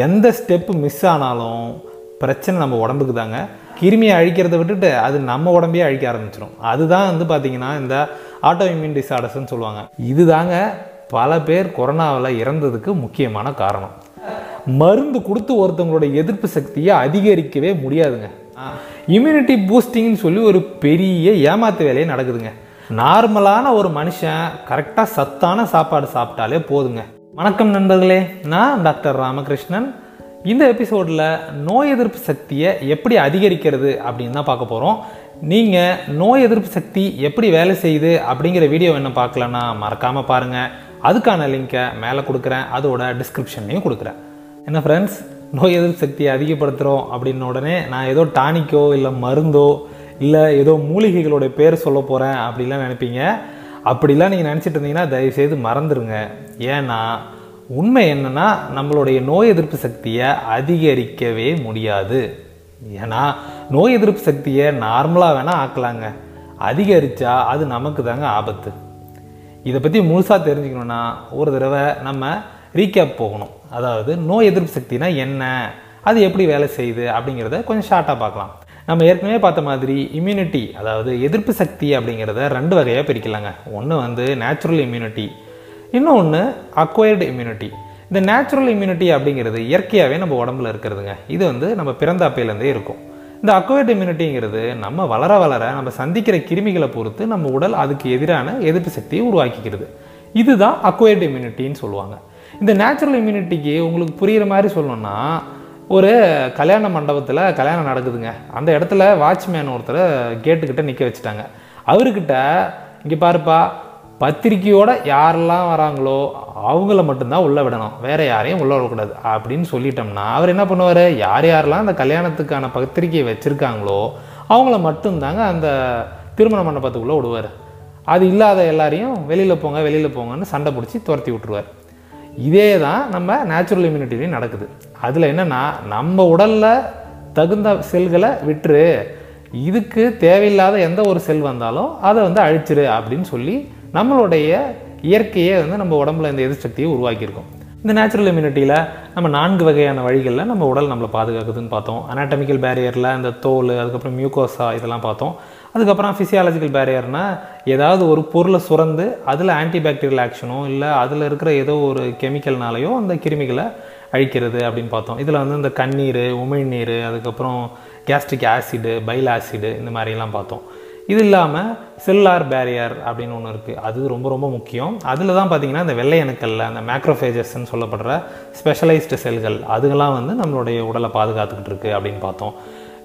எந்த step miss ஆனாலும் பிரச்சனை நம்ம உடம்புக்கு தாங்க. கிருமியை அழிக்கிறத விட்டுட்டு அது நம்ம உடம்பையே அழிக்க ஆரம்பிச்சிடும் அதுதான் வந்து பார்த்தீங்கன்னா இந்த ஆட்டோ இம்யூன் டிசார்டர்ஸ்னு சொல்லுவாங்க. இதுதாங்க பல பேர் கொரோனாவில் இறந்ததுக்கு முக்கியமான காரணம். மருந்து கொடுத்து ஒருத்தவங்களோட எதிர்ப்பு சக்தியை அதிகரிக்கவே முடியாதுங்க. இம்யூனிட்டி பூஸ்டிங்னு சொல்லி ஒரு பெரிய ஏமாத்து வேலையே நடக்குதுங்க. நார்மலான ஒரு மனுஷன் கரெக்டாக சத்தான சாப்பாடு சாப்பிட்டாலே போதுங்க. வணக்கம் நண்பர்களே நான் டாக்டர் ராமகிருஷ்ணன். இந்த எபிசோடில் நோய் எதிர்ப்பு சக்தியை எப்படி அதிகரிக்கிறது அப்படின்னு தான் பார்க்க போகிறோம் நீங்கள் நோய் எதிர்ப்பு சக்தி எப்படி வேலை செய்யுது அப்படிங்கிற வீடியோ என்ன பார்க்கலன்னா மறக்காமல் பாருங்கள் அதுக்கான லிங்கை மேலே கொடுக்குறேன். அதோட டிஸ்கிரிப்ஷன்லையும் கொடுக்குறேன். என்ன ஃப்ரெண்ட்ஸ் நோய் எதிர்ப்பு சக்தியை அதிகப்படுத்துகிறோம் அப்படின்ன உடனே நான் ஏதோ டானிக்கோ இல்லை மருந்தோ இல்லை ஏதோ மூலிகைகளோட பேர் சொல்ல போகிறேன் அப்படிலாம் நினைப்பீங்க. அப்படிலாம் நீங்கள் நினச்சிட்டு இருந்தீங்கன்னா தயவுசெய்து மறந்துடுங்க ஏன்னா உண்மை என்னன்னா நம்மளுடைய நோய் எதிர்ப்பு சக்தியை அதிகரிக்கவே முடியாது. ஏன்னா நோய் எதிர்ப்பு சக்தியை நார்மலாக வேணால் ஆக்கலாங்க. அதிகரித்தா அது நமக்கு தாங்க ஆபத்து. இதை பற்றி முழுசாக தெரிஞ்சுக்கணுன்னா ஒரு தடவை நம்ம ரீகேப் போகணும். அதாவது நோய் எதிர்ப்பு சக்தினா என்ன? அது எப்படி வேலை செய்யுது? அப்படிங்கிறத கொஞ்சம் ஷார்ட்டாக பார்க்கலாம். நம்ம ஏற்கனவே பார்த்த மாதிரி இம்யூனிட்டி அதாவது எதிர்ப்பு சக்தி அப்படிங்கிறத ரெண்டு வகையாக பிரிக்கலாங்க. ஒன்று வந்து நேச்சுரல் இம்யூனிட்டி இன்னொன்று அக்வயர்டு இம்யூனிட்டி இந்த நேச்சுரல் இம்யூனிட்டி அப்படிங்கிறது இயற்கையாகவே நம்ம உடம்புல இருக்கிறதுங்க. இது வந்து நம்ம பிறந்த அப்பையிலேருந்தே இருக்கும். இந்த அக்வயர்டு இம்யூனிட்டிங்கிறது நம்ம வளர வளர நம்ம சந்திக்கிற கிருமிகளை பொறுத்து நம்ம உடல் அதுக்கு எதிரான எதிர்ப்பு சக்தியை உருவாக்கிக்கிறது. இதுதான் அக்வயர்டு இம்யூனிட்டின்னு சொல்லுவாங்க. இந்த நேச்சுரல் இம்யூனிட்டிக்கு உங்களுக்கு புரிகிற மாதிரி சொல்லணும்னா ஒரு கல்யாண மண்டபத்தில் கல்யாணம் நடக்குதுங்க. அந்த இடத்துல வாட்ச்மேன் ஒருத்தர் கேட்டுக்கிட்ட நிற்க வச்சுட்டாங்க. அவர்கிட்ட இங்கே பாருப்பா பத்திரிக்கையோட யாரெல்லாம் வராங்களோ அவங்கள மட்டும்தான் உள்ளே விடணும். வேற யாரையும் உள்ளே விடக்கூடாது. அப்படின்னு சொல்லிட்டோம்னா அவர் என்ன பண்ணுவார்? யார் யாரெல்லாம் அந்த கல்யாணத்துக்கான பத்திரிக்கையை வச்சுருக்காங்களோ அவங்கள மட்டும்தாங்க அந்த திருமண மண்டபத்துக்குள்ளே விடுவார். அது இல்லாத எல்லாரையும் வெளியில் போங்க வெளியில் போங்கன்னு சண்டை பிடிச்சி துரத்தி விட்டுருவார். இதே தான் நம்ம நேச்சுரல் இம்யூனிட்டிலையும் நடக்குது. அதில் என்னென்னா நம்ம உடலில் தகுந்த செல்களை விட்டுரு. இதுக்கு தேவையில்லாத எந்த ஒரு செல் வந்தாலும் அதை வந்து அழிச்சிரு அப்படின்னு சொல்லி நம்மளுடைய இயற்கையே வந்து நம்ம உடம்புல இந்த எதிர்சக்தியை சக்தியை உருவாக்கியிருக்கோம். இந்த நேச்சுரல் இம்யூனிட்டியில் நம்ம நான்கு வகையான வழிகளில் நம்ம உடல் நம்மளை பாதுகாக்குதுன்னு பார்த்தோம். அனாட்டமிக்கல் பேரியரில் இந்த தோல் அதுக்கப்புறம் மியூகோசா இதெல்லாம் பார்த்தோம். அதுக்கப்புறம் ஃபிசியாலஜிக்கல் பேரியர்னா ஏதாவது ஒரு பொருளை சுரந்து அதில் ஆன்டிபாக்டீரியல் ஆக்ஷனோ இல்லை அதில் இருக்கிற ஏதோ ஒரு கெமிக்கல்னாலேயோ அந்த கிருமிகளை அழிக்கிறது அப்படின்னு பார்த்தோம். இதில் வந்து இந்த கண்ணீர் உமிழ்நீர் அதுக்கப்புறம் கேஸ்ட்ரிக் ஆசிடு பைல் ஆசிடு இந்த மாதிரிலாம் பார்த்தோம். இது இல்லாமல் செல்லார் பேரியர் அப்படின்னு ஒன்று இருக்குது அது ரொம்ப ரொம்ப முக்கியம். அதில் தான் பார்த்தீங்கன்னா இந்த வெள்ளை அணுக்கல்ல அந்த மேக்ரோஃபேஜஸ்ன்னு சொல்லப்படுற ஸ்பெஷலைஸ்டு செல்கள் அதுகெல்லாம் வந்து நம்மளுடைய உடலை பாதுகாத்துக்கிட்டு இருக்குது அப்படின்னு பார்த்தோம்.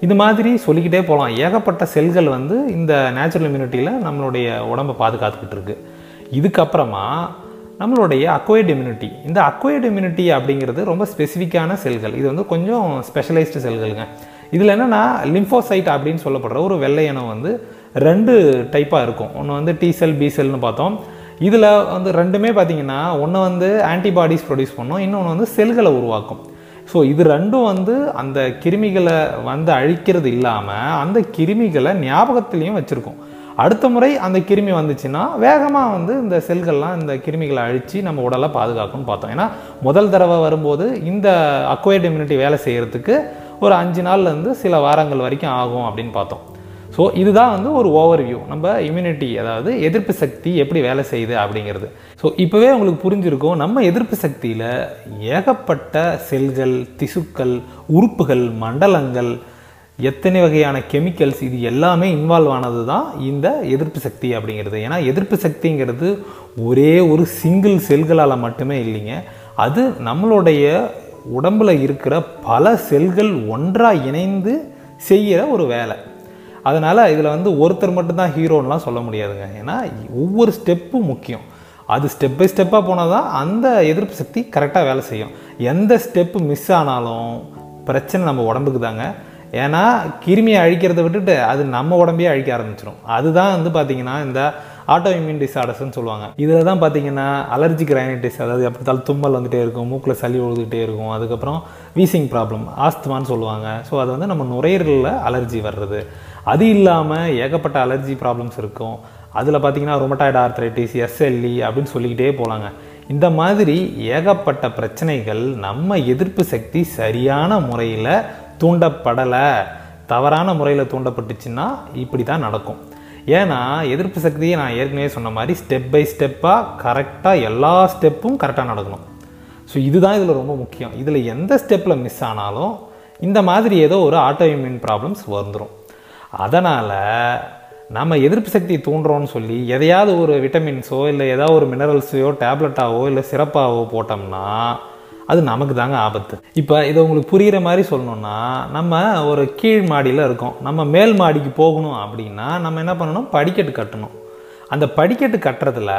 இது மாதிரி சொல்லிக்கிட்டே போகலாம் ஏகப்பட்ட செல்கள் வந்து இந்த நேச்சுரல் இம்யூனிட்டியில் நம்மளுடைய உடம்பை பாதுகாத்துக்கிட்டு இருக்கு. இதுக்கப்புறமா நம்மளுடைய அக்வைர்டு இம்யூனிட்டி இந்த அக்வைர்டு இம்யூனிட்டி அப்படிங்கிறது ரொம்ப ஸ்பெசிஃபிக்கான செல்கள். இது வந்து கொஞ்சம் ஸ்பெஷலைஸ்டு செல்களுங்க. இதில் என்னென்னா லிம்போசைட் அப்படின்னு சொல்லப்படுற ஒரு வெள்ளையனம் வந்து ரெண்டு டைப்பாக இருக்கும். ஒன்று வந்து டி செல் பி செல்னு பார்த்தோம். இதில் வந்து ரெண்டுமே பார்த்தீங்கன்னா ஒன்று வந்து ஆன்டிபாடிஸ் ப்ரொடியூஸ் பண்ணும் இன்னொன்று வந்து செல்களை உருவாக்கும். ஸோ இது ரெண்டும் வந்து அந்த கிருமிகளை வந்து அழிக்கிறது இல்லாமல் அந்த கிருமிகளை ஞாபகத்துலேயும் வச்சுருக்கோம். அடுத்த முறை அந்த கிருமி வந்துச்சுன்னா வேகமாக வந்து இந்த செல்கள்லாம் இந்த கிருமிகளை அழித்து நம்ம உடலை பாதுகாக்கும்னு பார்த்தோம். ஏன்னா முதல் தடவை வரும்போது இந்த அக்வைர்ட் இம்யூனிட்டி வேலை செய்கிறதுக்கு ஒரு அஞ்சு நாள்லேருந்து சில வாரங்கள் வரைக்கும் ஆகும் அப்படின்னு பார்த்தோம். ஸோ இதுதான் வந்து ஒரு ஓவர் வியூ நம்ம இம்யூனிட்டி அதாவது எதிர்ப்பு சக்தி எப்படி வேலை செய்யுது அப்படிங்கிறது. ஸோ இப்போவே உங்களுக்கு புரிஞ்சிருக்கும் நம்ம எதிர்ப்பு சக்தியில் ஏகப்பட்ட செல்கள் திசுக்கள் உறுப்புகள் மண்டலங்கள் எத்தனை வகையான கெமிக்கல்ஸ் இது எல்லாமே இன்வால்வ் ஆனது தான் இந்த எதிர்ப்பு சக்தி அப்படிங்கிறது. ஏன்னா எதிர்ப்பு சக்திங்கிறது ஒரே ஒரு சிங்கிள் செல்களால் மட்டுமே இல்லைங்க. அது நம்மளுடைய உடம்பில் இருக்கிற பல செல்கள் ஒன்றாக இணைந்து செய்கிற ஒரு வேலை. அதனால் இதில் வந்து ஒருத்தர் மட்டும்தான் ஹீரோன்லாம் சொல்ல முடியாதுங்க. ஏன்னா ஒவ்வொரு ஸ்டெப்பும் முக்கியம். அது ஸ்டெப் பை ஸ்டெப்பாக போனால் தான் அந்த எதிர்ப்பு சக்தி கரெக்டாக வேலை செய்யும். எந்த ஸ்டெப்பு மிஸ் ஆனாலும் பிரச்சனை நம்ம உடம்புக்கு தாங்க. ஏன்னா கிருமியை அழிக்கிறத விட்டுட்டு அது நம்ம உடம்பையே அழிக்க ஆரம்பிச்சிடும் அதுதான் வந்து பார்த்திங்கன்னா இந்த ஆட்டோ இம்யூன் டிசார்டர்ஸ்னு சொல்லுவாங்க. இதில் தான் பார்த்தீங்கன்னா அலர்ஜிக் ரைனைட்டிஸ் அதாவது எப்படித்தாலும் தும்மல் வந்துகிட்டே இருக்கும் மூக்கில் சளி ஒழுதுகிட்டே இருக்கும் அதுக்கப்புறம் வீசிங் ப்ராப்ளம் ஆஸ்துமான்னு சொல்லுவாங்க. ஸோ அது வந்து நம்ம நுரையீரலில் அலர்ஜி வர்றது. அது இல்லாமல் ஏகப்பட்ட அலர்ஜி ப்ராப்ளம்ஸ் இருக்கும். அதில் பார்த்தீங்கன்னா ரொமட்டாய்டு ஆர்த்ரைட்டிஸ் எஸ்எல்இ அப்படின்னு சொல்லிக்கிட்டே போகலாங்க இந்த மாதிரி ஏகப்பட்ட பிரச்சனைகள் நம்ம எதிர்ப்பு சக்தி சரியான முறையில் தூண்டப்படலை. தவறான முறையில் தூண்டப்பட்டுச்சுன்னா இப்படி தான் நடக்கும். ஏன்னா எதிர்ப்பு சக்தியை நான் ஏற்கனவே சொன்ன மாதிரி ஸ்டெப் பை ஸ்டெப்பாக கரெக்டாக எல்லா ஸ்டெப்பும் கரெக்டாக நடக்கணும். ஸோ இதுதான் இதில் ரொம்ப முக்கியம். இதில் எந்த ஸ்டெப்பில் மிஸ் ஆனாலும் இந்த மாதிரி ஏதோ ஒரு ஆட்டோஇம்யூன் ப்ராப்ளம்ஸ் வந்துடும் அதனால் நம்ம எதிர்ப்பு சக்தி தூண்டுறோம்னு சொல்லி எதையாவது ஒரு விட்டமின்ஸோ இல்லை ஏதாவது ஒரு மினரல்ஸையோ டேப்லெட்டாவோ இல்லை சிறப்பாகவோ போட்டோம்னா அது நமக்கு தாங்க ஆபத்து. இப்போ இதை உங்களுக்கு புரிகிற மாதிரி சொல்லணும்னா நம்ம ஒரு கீழ் மாடியில் இருக்கோம். நம்ம மேல் மாடிக்கு போகணும் அப்படின்னா நம்ம என்ன பண்ணணும்? படிக்கட்டு கட்டணும். அந்த படிக்கட்டு கட்டுறதுல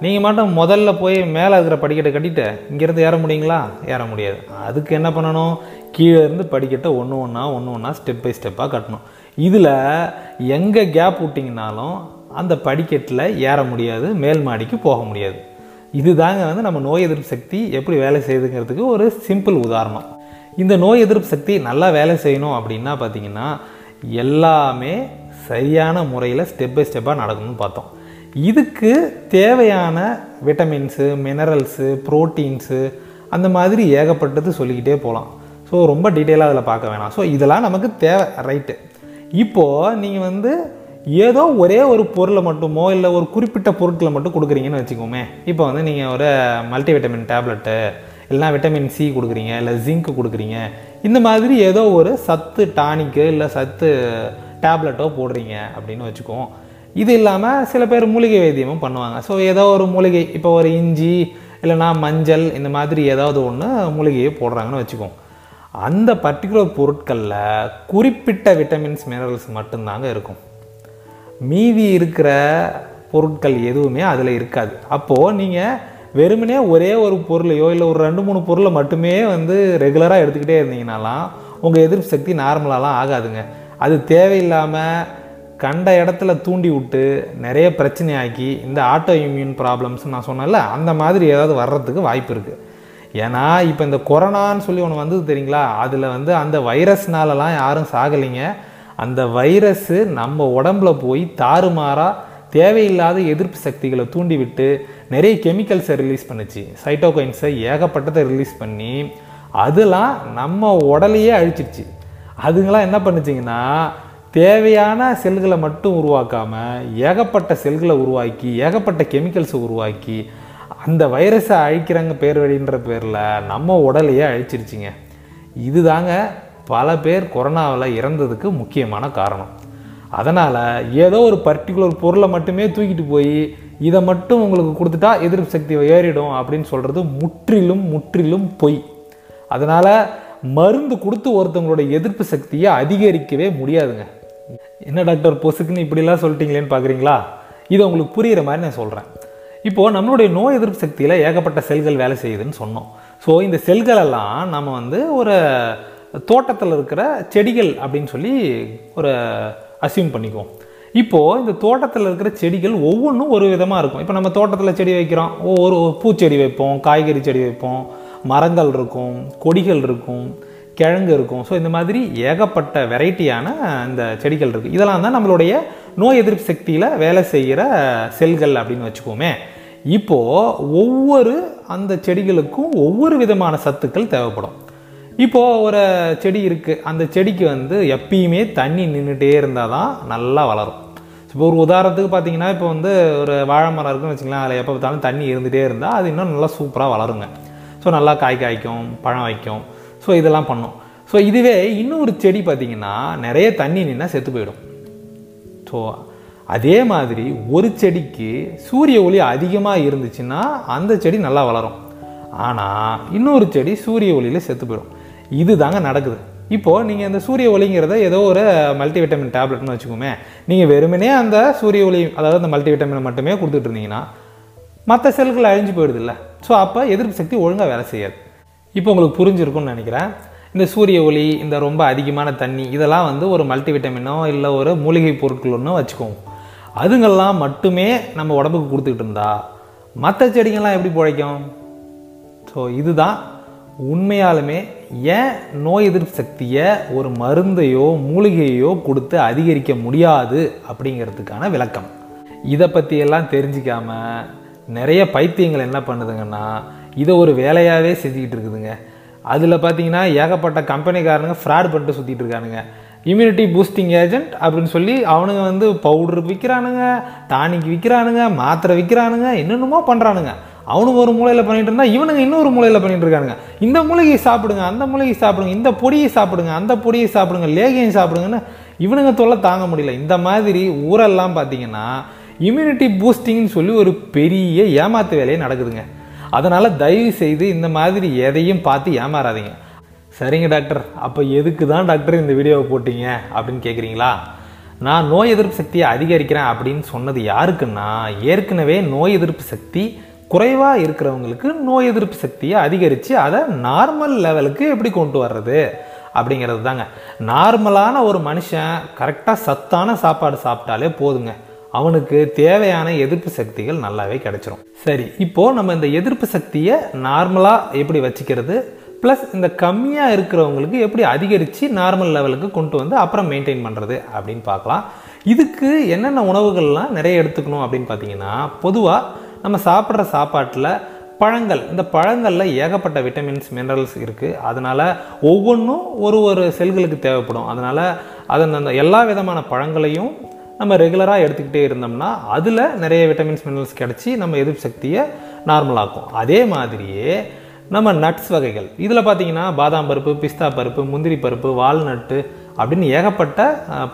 நீங்கள் மட்டும் முதல்ல போய் மேலே இருக்கிற படிக்கட்டை கட்டிட்டு இங்கேருந்து ஏற முடியுங்களா? ஏற முடியாது. அதுக்கு என்ன பண்ணணும்? கீழே இருந்து படிக்கட்டை ஒன்று ஒன்றா ஒன்று ஒன்றா ஸ்டெப் பை ஸ்டெப்பாக கட்டணும். இதில் எங்கே கேப் விட்டிங்கனாலும் அந்த படிக்கட்டில் ஏற முடியாது மேல் மாடிக்கு போக முடியாது. இதுதாங்க வந்து நம்ம நோய் எதிர்ப்பு சக்தி எப்படி வேலை செய்யுதுங்கிறதுக்கு ஒரு சிம்பிள் உதாரணம். இந்த நோய் எதிர்ப்பு சக்தி நல்லா வேலை செய்யணும் அப்படின்னா பார்த்திங்கன்னா எல்லாமே சரியான முறையில் ஸ்டெப் பை ஸ்டெப்பாக நடக்கணும்னு பார்த்தோம். இதுக்கு தேவையான விட்டமின்ஸு மினரல்ஸு ப்ரோட்டீன்ஸு அந்த மாதிரி ஏகப்பட்டது சொல்லிக்கிட்டே போகலாம் ஸோ ரொம்ப டீட்டெயிலாக அதில் பார்க்க வேணாம். ஸோ இதெல்லாம் நமக்கு தேவை ரைட்டு இப்போது நீங்கள் வந்து ஏதோ ஒரே ஒரு பொருளை மட்டுமோ இல்லை ஒரு குறிப்பிட்ட பொருட்களை மட்டும் கொடுக்குறீங்கன்னு வச்சுக்கோமே. இப்போ வந்து நீங்கள் ஒரு மல்டிவிட்டமின் டேப்லெட்டு இல்லைனா விட்டமின் சி கொடுக்குறீங்க இல்லை ஜிங்க் கொடுக்குறீங்க. இந்த மாதிரி ஏதோ ஒரு சத்து டானிக்கு இல்லை சத்து டேப்லெட்டோ போடுறீங்க அப்படின்னு வச்சுக்குவோம். இது இல்லாமல் சில பேர் மூலிகை வைத்தியமும் பண்ணுவாங்க. ஸோ ஏதோ ஒரு மூலிகை இப்போ ஒரு இஞ்சி இல்லைனா மஞ்சள் இந்த மாதிரி ஏதாவது ஒன்று மூலிகையை போடுறாங்கன்னு வச்சுக்குவோம். அந்த பர்டிகுலர் பொருட்களில் குறிப்பிட்ட விட்டமின்ஸ் மினரல்ஸ் மட்டும்தாங்க இருக்கும். மீதி இருக்கிற பொருட்கள் எதுவுமே அதில் இருக்காது. அப்போது நீங்கள் வெறுமனே ஒரே ஒரு பொருளையோ இல்லை ஒரு ரெண்டு மூணு பொருளை மட்டுமே வந்து ரெகுலராக எடுத்துக்கிட்டே இருந்தீங்கனாலாம் உங்கள் எதிர்ப்பு சக்தி நார்மலாலாம் ஆகாதுங்க. அது தேவையில்லாமல் கண்ட இடத்துல தூண்டி விட்டு நிறைய பிரச்சனையாக்கி இந்த ஆட்டோ இம்யூன் ப்ராப்ளம்ஸ் நான் சொன்னேன்ல அந்த மாதிரி ஏதாவது வர்றதுக்கு வாய்ப்பு இருக்குது ஏன்னா இப்போ இந்த கொரோனான்னு சொல்லி ஒன்று வந்தது தெரியுங்களா? அதில் வந்து அந்த வைரஸ்னாலலாம் யாரும் சாகலைங்க. அந்த வைரஸ்ஸு நம்ம உடம்புல போய் தாறுமாறாக தேவையில்லாத எதிர்ப்பு சக்திகளை தூண்டிவிட்டு நிறைய கெமிக்கல்ஸை ரிலீஸ் பண்ணுச்சு. சைட்டோகைன்ஸை ஏகப்பட்டதை ரிலீஸ் பண்ணி அதெல்லாம் நம்ம உடலையே அழிச்சிருச்சு. அதுங்களாம் என்ன பண்ணுச்சிங்கன்னா தேவையான செல்களை மட்டும் உருவாக்காமல் ஏகப்பட்ட செல்களை உருவாக்கி ஏகப்பட்ட கெமிக்கல்ஸை உருவாக்கி அந்த வைரஸை அழிக்கிறாங்க பேர் வழின்ற பேரில் நம்ம உடலையே அழிச்சிருச்சிங்க. இதுதாங்க பல பேர் கொரோனாவில் இறந்ததுக்கு முக்கியமான காரணம். அதனால் ஏதோ ஒரு பர்டிகுலர் பொருளை மட்டுமே தூக்கிட்டு போய் இதை மட்டும் உங்களுக்கு கொடுத்துட்டா எதிர்ப்பு சக்தி ஏறிடும் அப்படின்னு சொல்கிறது முற்றிலும் முற்றிலும் பொய். அதனால் மருந்து கொடுத்து ஒருத்தவங்களோட எதிர்ப்பு சக்தியை அதிகரிக்கவே முடியாதுங்க. என்ன டாக்டர் பொசுக்குன்னு இப்படிலாம் சொல்லிட்டீங்களேன்னு பார்க்குறீங்களா இதை உங்களுக்கு புரிகிற மாதிரி நான் சொல்கிறேன் இப்போது நம்மளுடைய நோய் எதிர்ப்பு சக்தியில் ஏகப்பட்ட செல்கள் வேலை செய்யுதுன்னு சொன்னோம். ஸோ இந்த செல்களெல்லாம் நம்ம வந்து ஒரு தோட்டத்தில் இருக்கிற செடிகள் அப்படின்னு சொல்லி ஒரு அசியூம் பண்ணிக்குவோம். இப்போது இந்த தோட்டத்தில் இருக்கிற செடிகள் ஒவ்வொன்றும் ஒரு விதமாக இருக்கும். இப்போ நம்ம தோட்டத்தில் செடி வைக்கிறோம். ஒரு பூச்செடி வைப்போம் காய்கறி செடி வைப்போம் மரங்கள் இருக்கும் கொடிகள் இருக்கும் கிழங்கு இருக்கும். ஸோ இந்த மாதிரி ஏகப்பட்ட வெரைட்டியான இந்த செடிகள் இருக்குது இதெல்லாம் தான் நம்மளுடைய நோய் எதிர்ப்பு சக்தியில் வேலை செய்கிற செல்கள் அப்படின்னு வச்சுக்கோமே இப்போது ஒவ்வொரு அந்த செடிகளுக்கும் ஒவ்வொரு விதமான சத்துக்கள் தேவைப்படும். இப்போது ஒரு செடி இருக்குது அந்த செடிக்கு வந்து எப்பயுமே தண்ணி நின்றுட்டே இருந்தால் தான் நல்லா வளரும். இப்போ ஒரு உதாரணத்துக்கு பார்த்தீங்கன்னா இப்போ வந்து ஒரு வாழை மரம் இருக்குன்னு வச்சுக்கலாம் அதில் எப்போ பார்த்தாலும் தண்ணி இருந்துகிட்டே இருந்தால் அது இன்னும் நல்லா சூப்பராக வளருங்க. ஸோ நல்லா காய் காய்க்கும் பழம் வைக்கும். ஸோ இதெல்லாம் பண்ணும். ஸோ இதுவே இன்னொரு செடி பார்த்திங்கன்னா நிறைய தண்ணி நின்னா செத்து போயிடும். ஸோ அதே மாதிரி ஒரு செடிக்கு சூரிய ஒளி அதிகமாக இருந்துச்சுன்னா அந்த செடி நல்லா வளரும். ஆனால் இன்னொரு செடி சூரிய ஒளியில் செத்து போயிடும். இது தாங்க நடக்குது. இப்போது நீங்கள் இந்த சூரிய ஒளிங்கிறத ஏதோ ஒரு மல்டிவிட்டமின் டேப்லெட்னு வச்சுக்கோமே. நீங்கள் வெறுமனே அந்த சூரிய ஒளி அதாவது அந்த மல்டிவிட்டமினை மட்டுமே கொடுத்துட்டு இருந்தீங்கன்னா மற்ற செல்கள் அழிஞ்சு போயிடுது இல்லை ஸோ அப்போ எதிர்ப்பு சக்தி ஒழுங்காக வேலை செய்யாது. இப்போ உங்களுக்கு புரிஞ்சிருக்கும்னு நினைக்கிறேன். இந்த சூரிய ஒளி இந்த ரொம்ப அதிகமான தண்ணி இதெல்லாம் வந்து ஒரு மல்டிவிட்டமினோ இல்லை ஒரு மூலிகை பொருட்கள் ஒன்று வச்சுக்கோங்க. அதுங்கெல்லாம் மட்டுமே நம்ம உடம்புக்கு கொடுத்துக்கிட்டு இருந்தா மற்ற செடிங்கள்லாம் எப்படி பிழைக்கும்? ஸோ இதுதான் உண்மையாலுமே ஏன் நோய் எதிர்ப்பு சக்தியை ஒரு மருந்தையோ மூலிகையோ கொடுத்து அதிகரிக்க முடியாது அப்படிங்கிறதுக்கான விளக்கம். இதை பற்றியெல்லாம் தெரிஞ்சிக்காம நிறைய பைத்தியங்கள் என்ன பண்ணுதுங்கன்னா இதை ஒரு வேலையாகவே செஞ்சுக்கிட்டு இருக்குதுங்க. அதில் பார்த்தீங்கன்னா ஏகப்பட்ட கம்பெனிக்காரனுங்க ஃப்ராட் பண்ணிட்டு சுற்றிட்டு இருக்கானுங்க. இம்யூனிட்டி பூஸ்டிங் ஏஜென்ட் அப்படின்னு சொல்லி அவனுங்க வந்து பவுடர் விற்கிறானுங்க டானிக் விற்கிறானுங்க மாத்திரை விற்கிறானுங்க என்னென்னமோ பண்ணுறானுங்க அவனுங்க ஒரு மூலையில் பண்ணிகிட்டு இருந்தால் இவனுங்க இன்னொரு மூலையில் பண்ணிகிட்டு இருக்கானுங்க. இந்த மூலிகை சாப்பிடுங்க அந்த மூலிகை சாப்பிடுங்க இந்த பொடியை சாப்பிடுங்க அந்த பொடியை சாப்பிடுங்க லேகியம் சாப்பிடுங்கன்னு இவனுங்க தொல்லை தாங்க முடியல. இந்த மாதிரி ஊரெல்லாம் பார்த்தீங்கன்னா இம்யூனிட்டி பூஸ்டிங்னு சொல்லி ஒரு பெரிய ஏமாத்து வேலையை நடக்குதுங்க. அதனால் தயவு செய்து இந்த மாதிரி எதையும் பார்த்து ஏமாறாதீங்க. சரிங்க டாக்டர். அப்போ எதுக்கு தான் டாக்டர் இந்த வீடியோவை போட்டீங்க அப்படின்னு கேட்குறீங்களா நான் நோய் எதிர்ப்பு சக்தியை அதிகரிக்கிறேன் அப்படின்னு சொன்னது யாருக்குன்னா ஏற்கனவே நோய் எதிர்ப்பு சக்தி குறைவாக இருக்கிறவங்களுக்கு நோய் எதிர்ப்பு சக்தியை அதிகரித்து அதை நார்மல் லெவலுக்கு எப்படி கொண்டு வர்றது அப்படிங்கிறது தாங்க. நார்மலான ஒரு மனுஷன் கரெக்டாக சத்தான சாப்பாடு சாப்பிட்டாலே போதுங்க. அவனுக்கு தேவையான எதிர்ப்பு சக்திகள் நல்லாவே கிடைச்சிரும். சரி இப்போது நம்ம இந்த எதிர்ப்பு சக்தியை நார்மலாக எப்படி வச்சுக்கிறது? ப்ளஸ் இந்த கம்மியாக இருக்கிறவங்களுக்கு எப்படி அதிகரித்து நார்மல் லெவலுக்கு கொண்டு வந்து அப்புறம் மெயின்டைன் பண்ணுறது அப்படின்னு பார்க்கலாம். இதுக்கு என்னென்ன உணவுகள்லாம் நிறைய எடுத்துக்கணும் அப்படின்னு பார்த்தீங்கன்னா பொதுவாக நம்ம சாப்பிட்ற சாப்பாட்டில் பழங்கள் இந்த பழங்களில் ஏகப்பட்ட விட்டமின்ஸ் மினரல்ஸ் இருக்குது அதனால் ஒவ்வொன்றும் ஒரு ஒரு செல்களுக்கு தேவைப்படும். அதனால் அதன் அந்த எல்லா விதமான பழங்களையும் நம்ம ரெகுலராக எடுத்துக்கிட்டே இருந்தோம்னா அதில் நிறைய விட்டமின்ஸ் மினரல்ஸ் கிடச்சி நம்ம எதிர்ப்பு சக்தியை நார்மலாக்கும் அதே மாதிரியே நம்ம நட்ஸ் வகைகள். இதில் பார்த்தீங்கன்னா பாதாம் பருப்பு பிஸ்தா பருப்பு முந்திரி பருப்பு வால்நட்டு அப்படின்னு ஏகப்பட்ட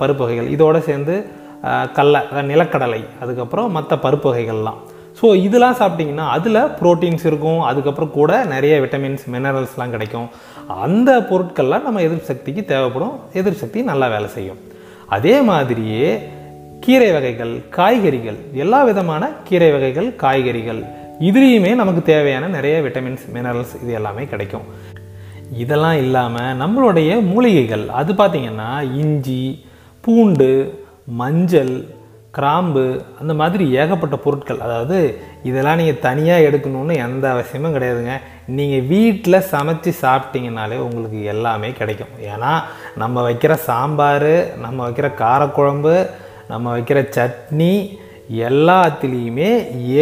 பருப்பு வகைகள். இதோடு சேர்ந்து அஹ், கடலை நிலக்கடலை அதுக்கப்புறம் மற்ற பருப்பு வகைகள்லாம். ஸோ இதெல்லாம் சாப்பிட்டிங்கன்னா அதில் ப்ரோட்டீன்ஸ் இருக்கும். அதுக்கப்புறம் கூட நிறைய விட்டமின்ஸ் மினரல்ஸ்லாம் கிடைக்கும். அந்த பொருட்கள்லாம் நம்ம எதிர்ப்பு சக்திக்கு தேவைப்படும். எதிர்ப்பு சக்தி நல்லா வேலை செய்யும். அதே மாதிரியே கீரை வகைகள் காய்கறிகள் எல்லா விதமான கீரை வகைகள் காய்கறிகள் இதுலேயுமே நமக்கு தேவையான நிறைய விட்டமின்ஸ் மினரல்ஸ் இது எல்லாமே கிடைக்கும். இதெல்லாம் இல்லாமல் நம்மளுடைய மூலிகைகள் அது பார்த்திங்கன்னா இஞ்சி பூண்டு மஞ்சள் கிராம்பு அந்த மாதிரி ஏகப்பட்ட பொருட்கள். அதாவது இதெல்லாம் நீங்கள் தனியாக எடுக்கணும்னு எந்த அவசியமும் கிடையாதுங்க. நீங்கள் வீட்டில் சமைச்சு சாப்பிட்டீங்கனாலே உங்களுக்கு எல்லாமே கிடைக்கும். ஏன்னா நம்ம வைக்கிற சாம்பார் நம்ம வைக்கிற காரக்குழம்பு நம்ம வைக்கிற சட்னி எல்லாத்துலேயுமே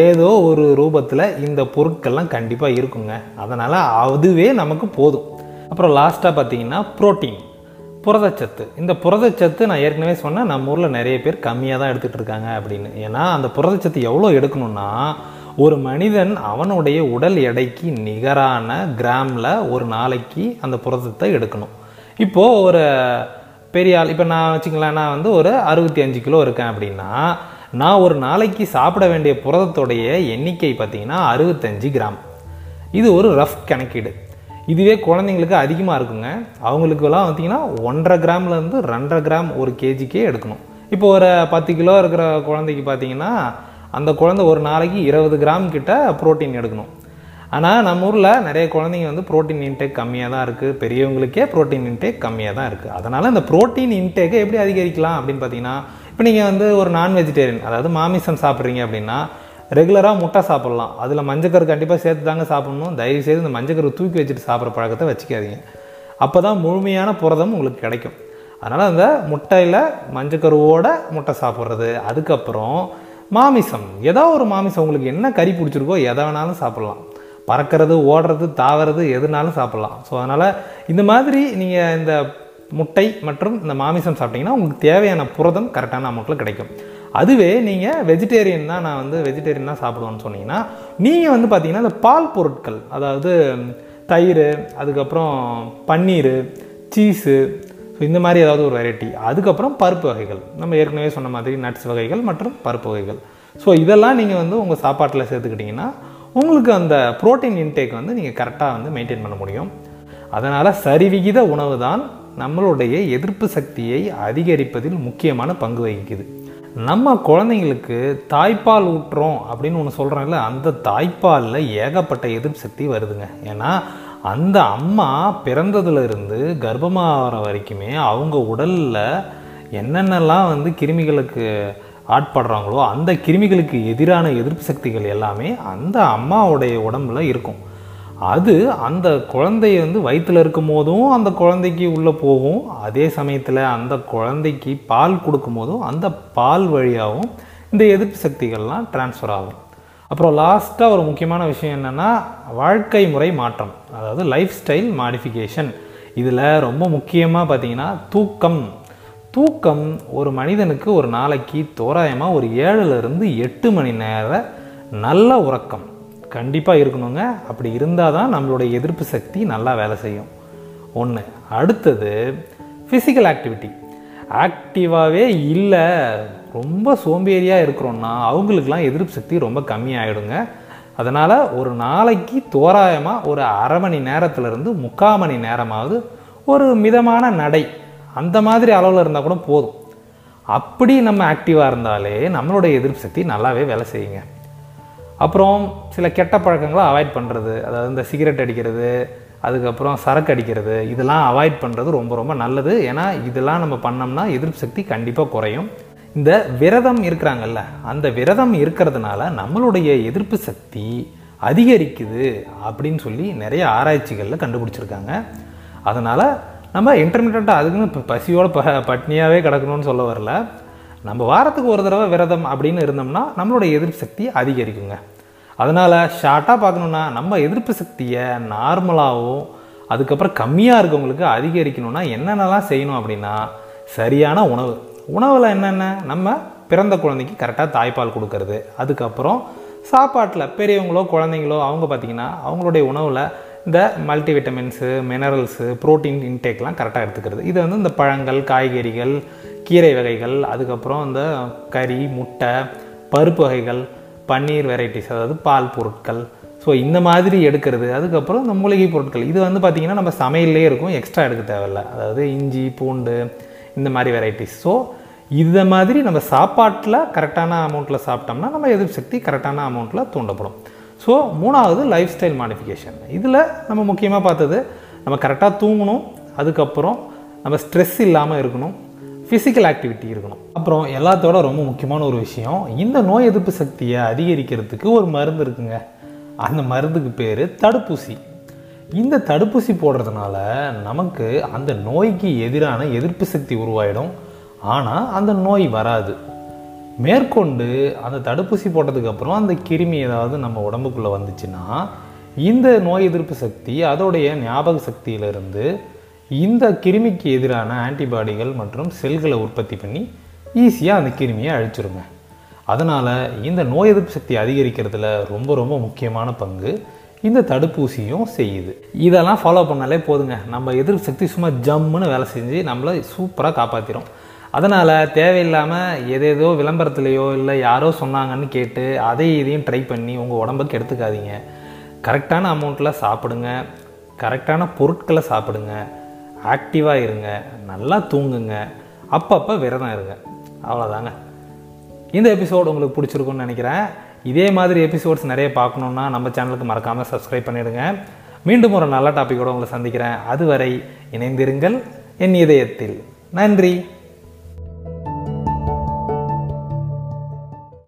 ஏதோ ஒரு ரூபத்தில் இந்த பொருட்கள்லாம் கண்டிப்பாக இருக்குங்க. அதனால் அதுவே நமக்கு போதும். அப்புறம் லாஸ்ட்டாக பார்த்தீங்கன்னா புரோட்டீன் புரதச்சத்து. இந்த புரதச்சத்து நான் ஏற்கனவே சொன்னேன் நம்ம ஊரில் நிறைய பேர் கம்மியாக தான் எடுத்துகிட்டு இருக்காங்க அப்படின்னு. ஏன்னா அந்த புரதச்சத்து எவ்வளோ எடுக்கணும்னா ஒரு மனிதன் அவனுடைய உடல் எடைக்கு நிகரான கிராமில் ஒரு நாளைக்கு அந்த புரதத்தை எடுக்கணும். இப்போது ஒரு பெரிய ஆள் இப்போ நான் வச்சுக்கலாம் நான் வந்து ஒரு அறுபத்தி அஞ்சு கிலோ இருக்கேன் அப்படின்னா நான் ஒரு நாளைக்கு சாப்பிட வேண்டிய புரதத்துடைய எண்ணிக்கை பார்த்தீங்கன்னா அறுபத்தஞ்சு கிராம். இது ஒரு ரஃப் கணக்கீடு. இதுவே குழந்தைங்களுக்கு அதிகமாக இருக்குங்க. அவங்களுக்கெல்லாம் பார்த்தீங்கன்னா ஒன்றரை கிராம்லேருந்து ரெண்டரை கிராம் ஒரு கேஜிக்கே எடுக்கணும். இப்போ ஒரு பத்து கிலோ இருக்கிற குழந்தைக்கு பார்த்தீங்கன்னா அந்த குழந்தை ஒரு நாளைக்கு இருபது கிராம் கிட்ட புரோட்டீன் எடுக்கணும். ஆனால் நம்ம ஊரில் நிறைய குழந்தைங்க வந்து புரோட்டீன் இன்டேக் கம்மியாக தான் இருக்குது பெரியவங்களுக்கே புரோட்டீன் இன்டேக் கம்மியாக தான் இருக்குது அதனால் இந்த புரோட்டீன் இன்டேக்கை எப்படி அதிகரிக்கலாம் அப்படின்னு பார்த்தீங்கன்னா இப்போ நீங்கள் வந்து ஒரு நான் வெஜிடேரியன் அதாவது மாமிசம் சாப்பிட்றீங்க அப்படின்னா ரெகுலராக முட்டை சாப்பிட்லாம். அதில் மஞ்சக்கரு கண்டிப்பாக சேர்த்து தாங்க சாப்பிட்ணும். தயவு செய்து இந்த மஞ்சக்கரு தூக்கி வச்சுட்டு சாப்பிட்ற பழக்கத்தை வச்சுக்காதீங்க. அப்போ தான் முழுமையான புரதம் உங்களுக்கு கிடைக்கும். அதனால் அந்த முட்டையில் மஞ்சக்கருவோட முட்டை சாப்பிட்றது. அதுக்கப்புறம் மாமிசம். ஏதோ ஒரு மாமிசம் உங்களுக்கு என்ன கறி பிடிச்சிருக்கோ எதை வேணாலும் சாப்பிட்லாம். பறக்கிறது ஓடுறது தாவறது எதுனாலும் சாப்பிட்லாம். ஸோ அதனால் இந்த மாதிரி நீங்கள் இந்த முட்டை மற்றும் இந்த மாமிசம் சாப்பிட்டீங்கன்னா உங்களுக்கு தேவையான புரதம் கரெக்டான அமௌண்ட்டில் கிடைக்கும். அதுவே நீங்கள் வெஜிடேரியன் தான் நான் வந்து வெஜிடேரியன் தான் சாப்பிடுவேன்னு சொன்னீங்கன்னா நீங்கள் வந்து பார்த்தீங்கன்னா இந்த பால் பொருட்கள் அதாவது தயிர் அதுக்கப்புறம் பன்னீர் சீஸு ஸோ இந்த மாதிரி ஏதாவது ஒரு வெரைட்டி அதுக்கப்புறம் பருப்பு வகைகள். நம்ம ஏற்கனவே சொன்ன மாதிரி நட்ஸ் வகைகள் மற்றும் பருப்பு வகைகள். ஸோ இதெல்லாம் நீங்கள் வந்து உங்கள் சாப்பாட்டில் சேர்த்துக்கிட்டிங்கன்னா உங்களுக்கு அந்த புரோட்டீன் இன்டேக் வந்து நீங்கள் கரெக்டாக வந்து மெயின்டைன் பண்ண முடியும். அதனால் சரிவிகித உணவு தான் நம்மளுடைய எதிர்ப்பு சக்தியை அதிகரிப்பதில் முக்கியமான பங்கு வகிக்குது. நம்ம குழந்தைங்களுக்கு தாய்ப்பால் ஊட்டுறோம் அப்படின்னு ஒன்று சொல்கிறோம்ல அந்த தாய்ப்பாலில் ஏகப்பட்ட எதிர்ப்பு சக்தி வருதுங்க. ஏன்னா அந்த அம்மா பிறந்ததுலேருந்து கர்ப்பமாகிற வரைக்குமே அவங்க உடலில் என்னென்னலாம் வந்து கிருமிகளுக்கு ஆட்படுறாங்களோ அந்த கிருமிகளுக்கு எதிரான எதிர்ப்பு சக்திகள் எல்லாமே அந்த அம்மாவுடைய உடம்புல இருக்கும். அது அந்த குழந்தைய வந்து வயிற்றில் இருக்கும் போதும் அந்த குழந்தைக்கு உள்ளே போகும். அதே சமயத்தில் அந்த குழந்தைக்கு பால் கொடுக்கும் போதும் அந்த பால் வழியாகவும் இந்த எதிர்ப்பு சக்திகள்லாம் டிரான்ஸ்ஃபர் ஆகும். அப்புறம் லாஸ்ட்டாக ஒரு முக்கியமான விஷயம் என்னென்னா வாழ்க்கை முறை மாற்றம் அதாவது லைஃப் ஸ்டைல் மாடிஃபிகேஷன் இதில் ரொம்ப முக்கியமாக பார்த்தீங்கன்னா தூக்கம். தூக்கம் ஒரு மனிதனுக்கு ஒரு நாளைக்கு தோராயமாக ஒரு ஏழுலேருந்து எட்டு மணி நேர நல்ல உறக்கம். கண்டிப்பாக இருக்கணுங்க. அப்படி இருந்தால் தான் நம்மளுடைய எதிர்ப்பு சக்தி நல்லா வேலை செய்யும். ஒன்று அடுத்தது ஃபிசிக்கல் ஆக்டிவிட்டி ஆக்டிவாகவே இல்லை. ரொம்ப சோம்பேறியாக இருக்கிறோன்னா அவங்களுக்கெல்லாம் எதிர்ப்பு சக்தி ரொம்ப கம்மியாயிடுங்க. அதனால் ஒரு நாளைக்கு தோராயமாக ஒரு அரை மணி நேரத்துலேருந்து முக்கால் மணி நேரமாவது ஒரு மிதமான நடை அந்த மாதிரி அளவில் இருந்தால் கூட போதும். அப்படி நம்ம ஆக்டிவாக இருந்தாலே நம்மளுடைய எதிர்ப்பு சக்தி நல்லாவே வேலை செய்யுங்க. அப்புறம் சில கெட்ட பழக்கங்களை அவாய்ட் பண்ணுறது அதாவது இந்த சிகரெட் அடிக்கிறது அதுக்கப்புறம் சரக்கு அடிக்கிறது இதெல்லாம் அவாய்ட் பண்ணுறது ரொம்ப ரொம்ப நல்லது. ஏன்னா இதெல்லாம் நம்ம பண்ணோம்னா எதிர்ப்பு சக்தி கண்டிப்பாக குறையும். இந்த விரதம் இருக்கிறாங்கல்ல அந்த விரதம் இருக்கிறதுனால நம்மளுடைய எதிர்ப்பு சக்தி அதிகரிக்குது அப்படின்னு சொல்லி நிறைய ஆராய்ச்சிகளில் கண்டுபிடிச்சிருக்காங்க. அதனால் நம்ம இன்டர்மீடியட்டாக அதுக்குன்னு இப்போ பசியோட ப பட்னியாகவே கிடக்கணும்னு சொல்ல வரல. நம்ம வாரத்துக்கு ஒரு தடவை விரதம் அப்படின்னு இருந்தோம்னா நம்மளோட எதிர்ப்பு சக்தி அதிகரிக்குங்க. அதனால் ஷார்ட்டாக பார்க்கணுன்னா நம்ம எதிர்ப்பு சக்தியை நார்மலாகவும் அதுக்கப்புறம் கம்மியாக இருக்கவங்களுக்கு அதிகரிக்கணும்னா என்னென்னலாம் செய்யணும் அப்படின்னா சரியான உணவு. உணவில் என்னென்ன? நம்ம பிறந்த குழந்தைக்கு கரெக்டாக தாய்ப்பால் கொடுக்கறது. அதுக்கப்புறம் சாப்பாட்டில் பெரியவங்களோ குழந்தைங்களோ அவங்க பார்த்திங்கன்னா அவங்களுடைய உணவில் இந்த மல்டி விட்டமின்ஸு மினரல்ஸு ப்ரோட்டீன் இன்டேக்லாம் கரெக்டாக எடுத்துக்கிறது. இது வந்து இந்த பழங்கள் காய்கறிகள் கீரை வகைகள் அதுக்கப்புறம் இந்த கறி முட்டை பருப்பு வகைகள் பன்னீர் வெரைட்டிஸ் அதாவது பால் பொருட்கள். ஸோ இந்த மாதிரி எடுக்கிறது அதுக்கப்புறம் இந்த மூலிகை பொருட்கள். இது வந்து பார்த்திங்கன்னா நம்ம சமையல்லே இருக்கும் எக்ஸ்ட்ரா எடுக்க தேவையில்ல. அதாவது இஞ்சி பூண்டு இந்த மாதிரி வெரைட்டிஸ் ஸோ இந்த மாதிரி நம்ம சாப்பாட்டில் கரெக்டான அமௌண்ட்டில் சாப்பிட்டோம்னா நம்ம எதிர்ப்பு சக்தி கரெக்டான அமௌண்ட்டில் தூண்டப்படும். ஸோ மூணாவது லைஃப் ஸ்டைல் மாடிஃபிகேஷன் இதில் நம்ம முக்கியமாக பார்த்தது நம்ம கரெக்டாக தூங்கணும் அதுக்கப்புறம் நம்ம ஸ்ட்ரெஸ் இல்லாமல் இருக்கணும் ஃபிசிக்கல் ஆக்டிவிட்டி இருக்கணும். அப்புறம் எல்லாத்தோட ரொம்ப முக்கியமான ஒரு விஷயம் இந்த நோய் எதிர்ப்பு சக்தியை அதிகரிக்கிறதுக்கு ஒரு மருந்து இருக்குங்க. அந்த மருந்துக்கு பேர் தடுப்பூசி. இந்த தடுப்பூசி போடுறதுனால நமக்கு அந்த நோய்க்கு எதிரான எதிர்ப்பு சக்தி உருவாயிடும். ஆனால் அந்த நோய் வராது. மேற்கொண்டு அந்த தடுப்பூசி போட்டதுக்கப்புறம் அந்த கிருமி ஏதாவது நம்ம உடம்புக்குள்ளே வந்துச்சுன்னா இந்த நோய் எதிர்ப்பு சக்தி அதோடைய ஞாபக சக்தியிலிருந்து இந்த கிருமிக்கு எதிரான ஆன்டிபாடிகள் மற்றும் செல்களை உற்பத்தி பண்ணி ஈஸியாக அந்த கிருமியை அழிச்சிருங்க. அதனால் இந்த நோய் எதிர்ப்பு சக்தி அதிகரிக்கிறதுல ரொம்ப ரொம்ப முக்கியமான பங்கு இந்த தடுப்பூசியும் செய்யுது. இதெல்லாம் ஃபாலோ பண்ணாலே போதுங்க. நம்ம எதிர்ப்பு சக்தி சும்மா ஜம்முன்னு வேலை செஞ்சு நம்மளை சூப்பராக காப்பாற்றிடும் அதனால் தேவையில்லாமல் எதேதோ விளம்பரத்துலேயோ இல்லை யாரோ சொன்னாங்கன்னு கேட்டு அதை இதையும் ட்ரை பண்ணி உங்கள் உடம்புக்கு எடுத்துக்காதீங்க. கரெக்டான அமௌண்ட்டில் சாப்பிடுங்க. கரெக்டான பொருட்களை சாப்பிடுங்க. ஆக்டிவாக இருங்க நல்லா தூங்குங்க அப்பப்போ விரதம் இருங்க. அவ்வளோதாங்க இந்த எபிசோடு உங்களுக்கு பிடிச்சிருக்குன்னு நினைக்கிறேன். இதே மாதிரி எபிசோட்ஸ் நிறைய பார்க்கணுன்னா நம்ம சேனலுக்கு மறக்காமல் சப்ஸ்கிரைப் பண்ணிவிடுங்க மீண்டும் ஒரு நல்ல டாப்பிக்கோடு உங்களை சந்திக்கிறேன். அதுவரை இணைந்திருங்கள் என் இதயத்தில். நன்றி.